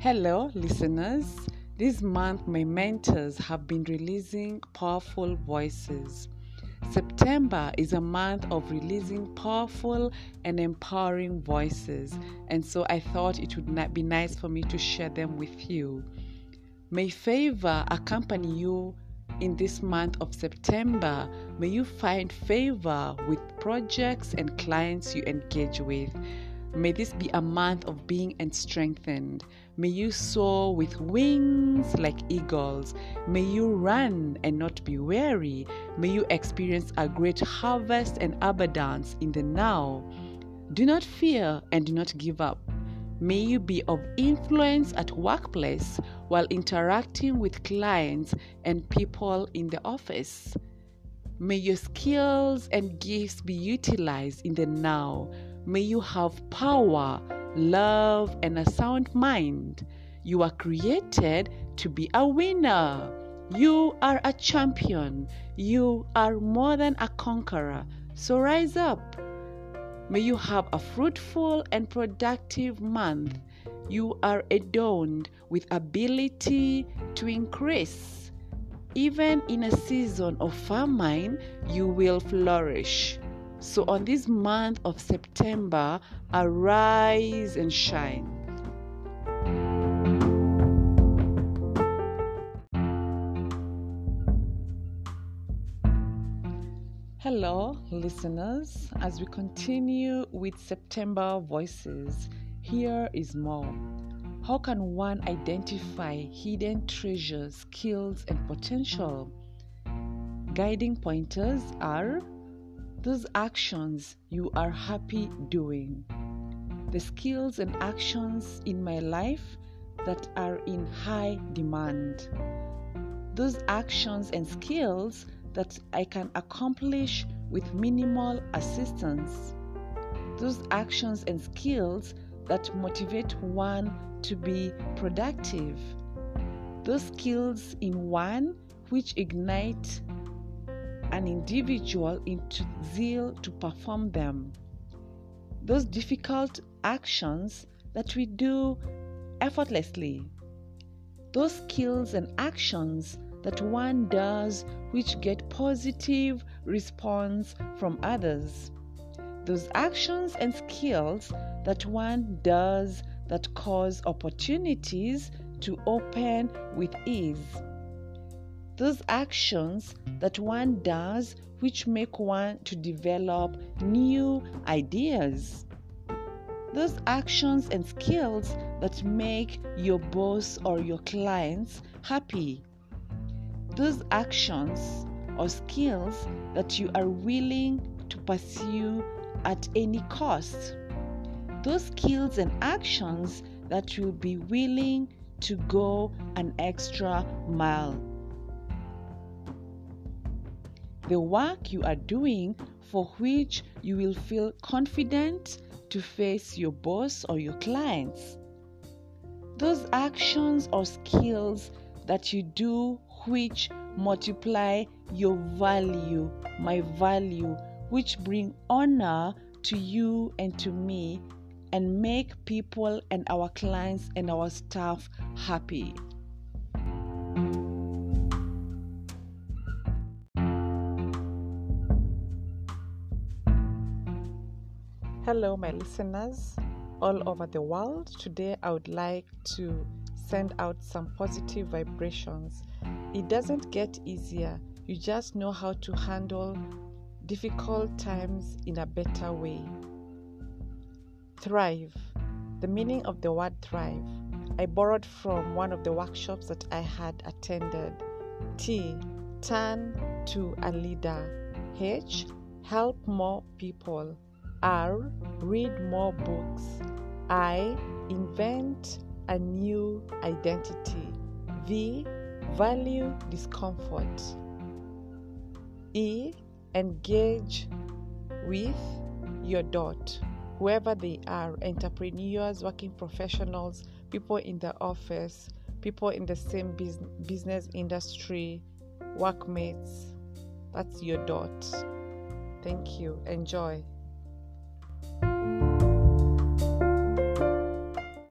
Hello, listeners. This month, my mentors have been releasing powerful voices. September is a month of releasing powerful and empowering voices, and so I thought it would be nice for me to share them with you. May favor accompany you in this month of September. May you find favor with projects and clients you engage with. May this be a month of being and strengthened. May you soar with wings like eagles. May you run and not be weary. May you experience a great harvest and abundance in the now. Do not fear and do not give up. May you be of influence at workplace while interacting with clients and people in the office. May your skills and gifts be utilized in the now May you have power, love, and a sound mind. You are created to be a winner. You are a champion. You are more than a conqueror. So rise up. May you have a fruitful and productive month. You are adorned with ability to increase. Even in a season of famine, you will flourish. So, on this month of September, arise and shine. Hello, listeners. As we continue with September Voices, here is more. How can one identify hidden treasures, skills, and potential? Guiding pointers are those actions you are happy doing, the skills and actions in my life that are in high demand, those actions and skills that I can accomplish with minimal assistance, those actions and skills that motivate one to be productive, those skills in one which ignite an individual into zeal to perform them. Those difficult actions that we do effortlessly. Those skills and actions that one does which get positive response from others. Those actions and skills that one does that cause opportunities to open with ease those actions that one does which make one to develop new ideas. Those actions and skills that make your boss or your clients happy. Those actions or skills that you are willing to pursue at any cost. Those skills and actions that you will be willing to go an extra mile the work you are doing for which you will feel confident to face your boss or your clients. Those actions or skills that you do which multiply your value, my value, which bring honor to you and to me and make people and our clients and our staff happy. Hello, my listeners all over the world. Today, I would like to send out some positive vibrations. It doesn't get easier, you just know how to handle difficult times in a better way. Thrive. The meaning of the word thrive. I borrowed from one of the workshops that I had attended. T. Turn to a leader. H. Help more people. R. Read more books. I. Invent a new identity. V. Value discomfort. E. Engage with your dot. Whoever they are entrepreneurs, working professionals, people in the office, people in the same business industry, workmates. That's your dot. Thank you. Enjoy.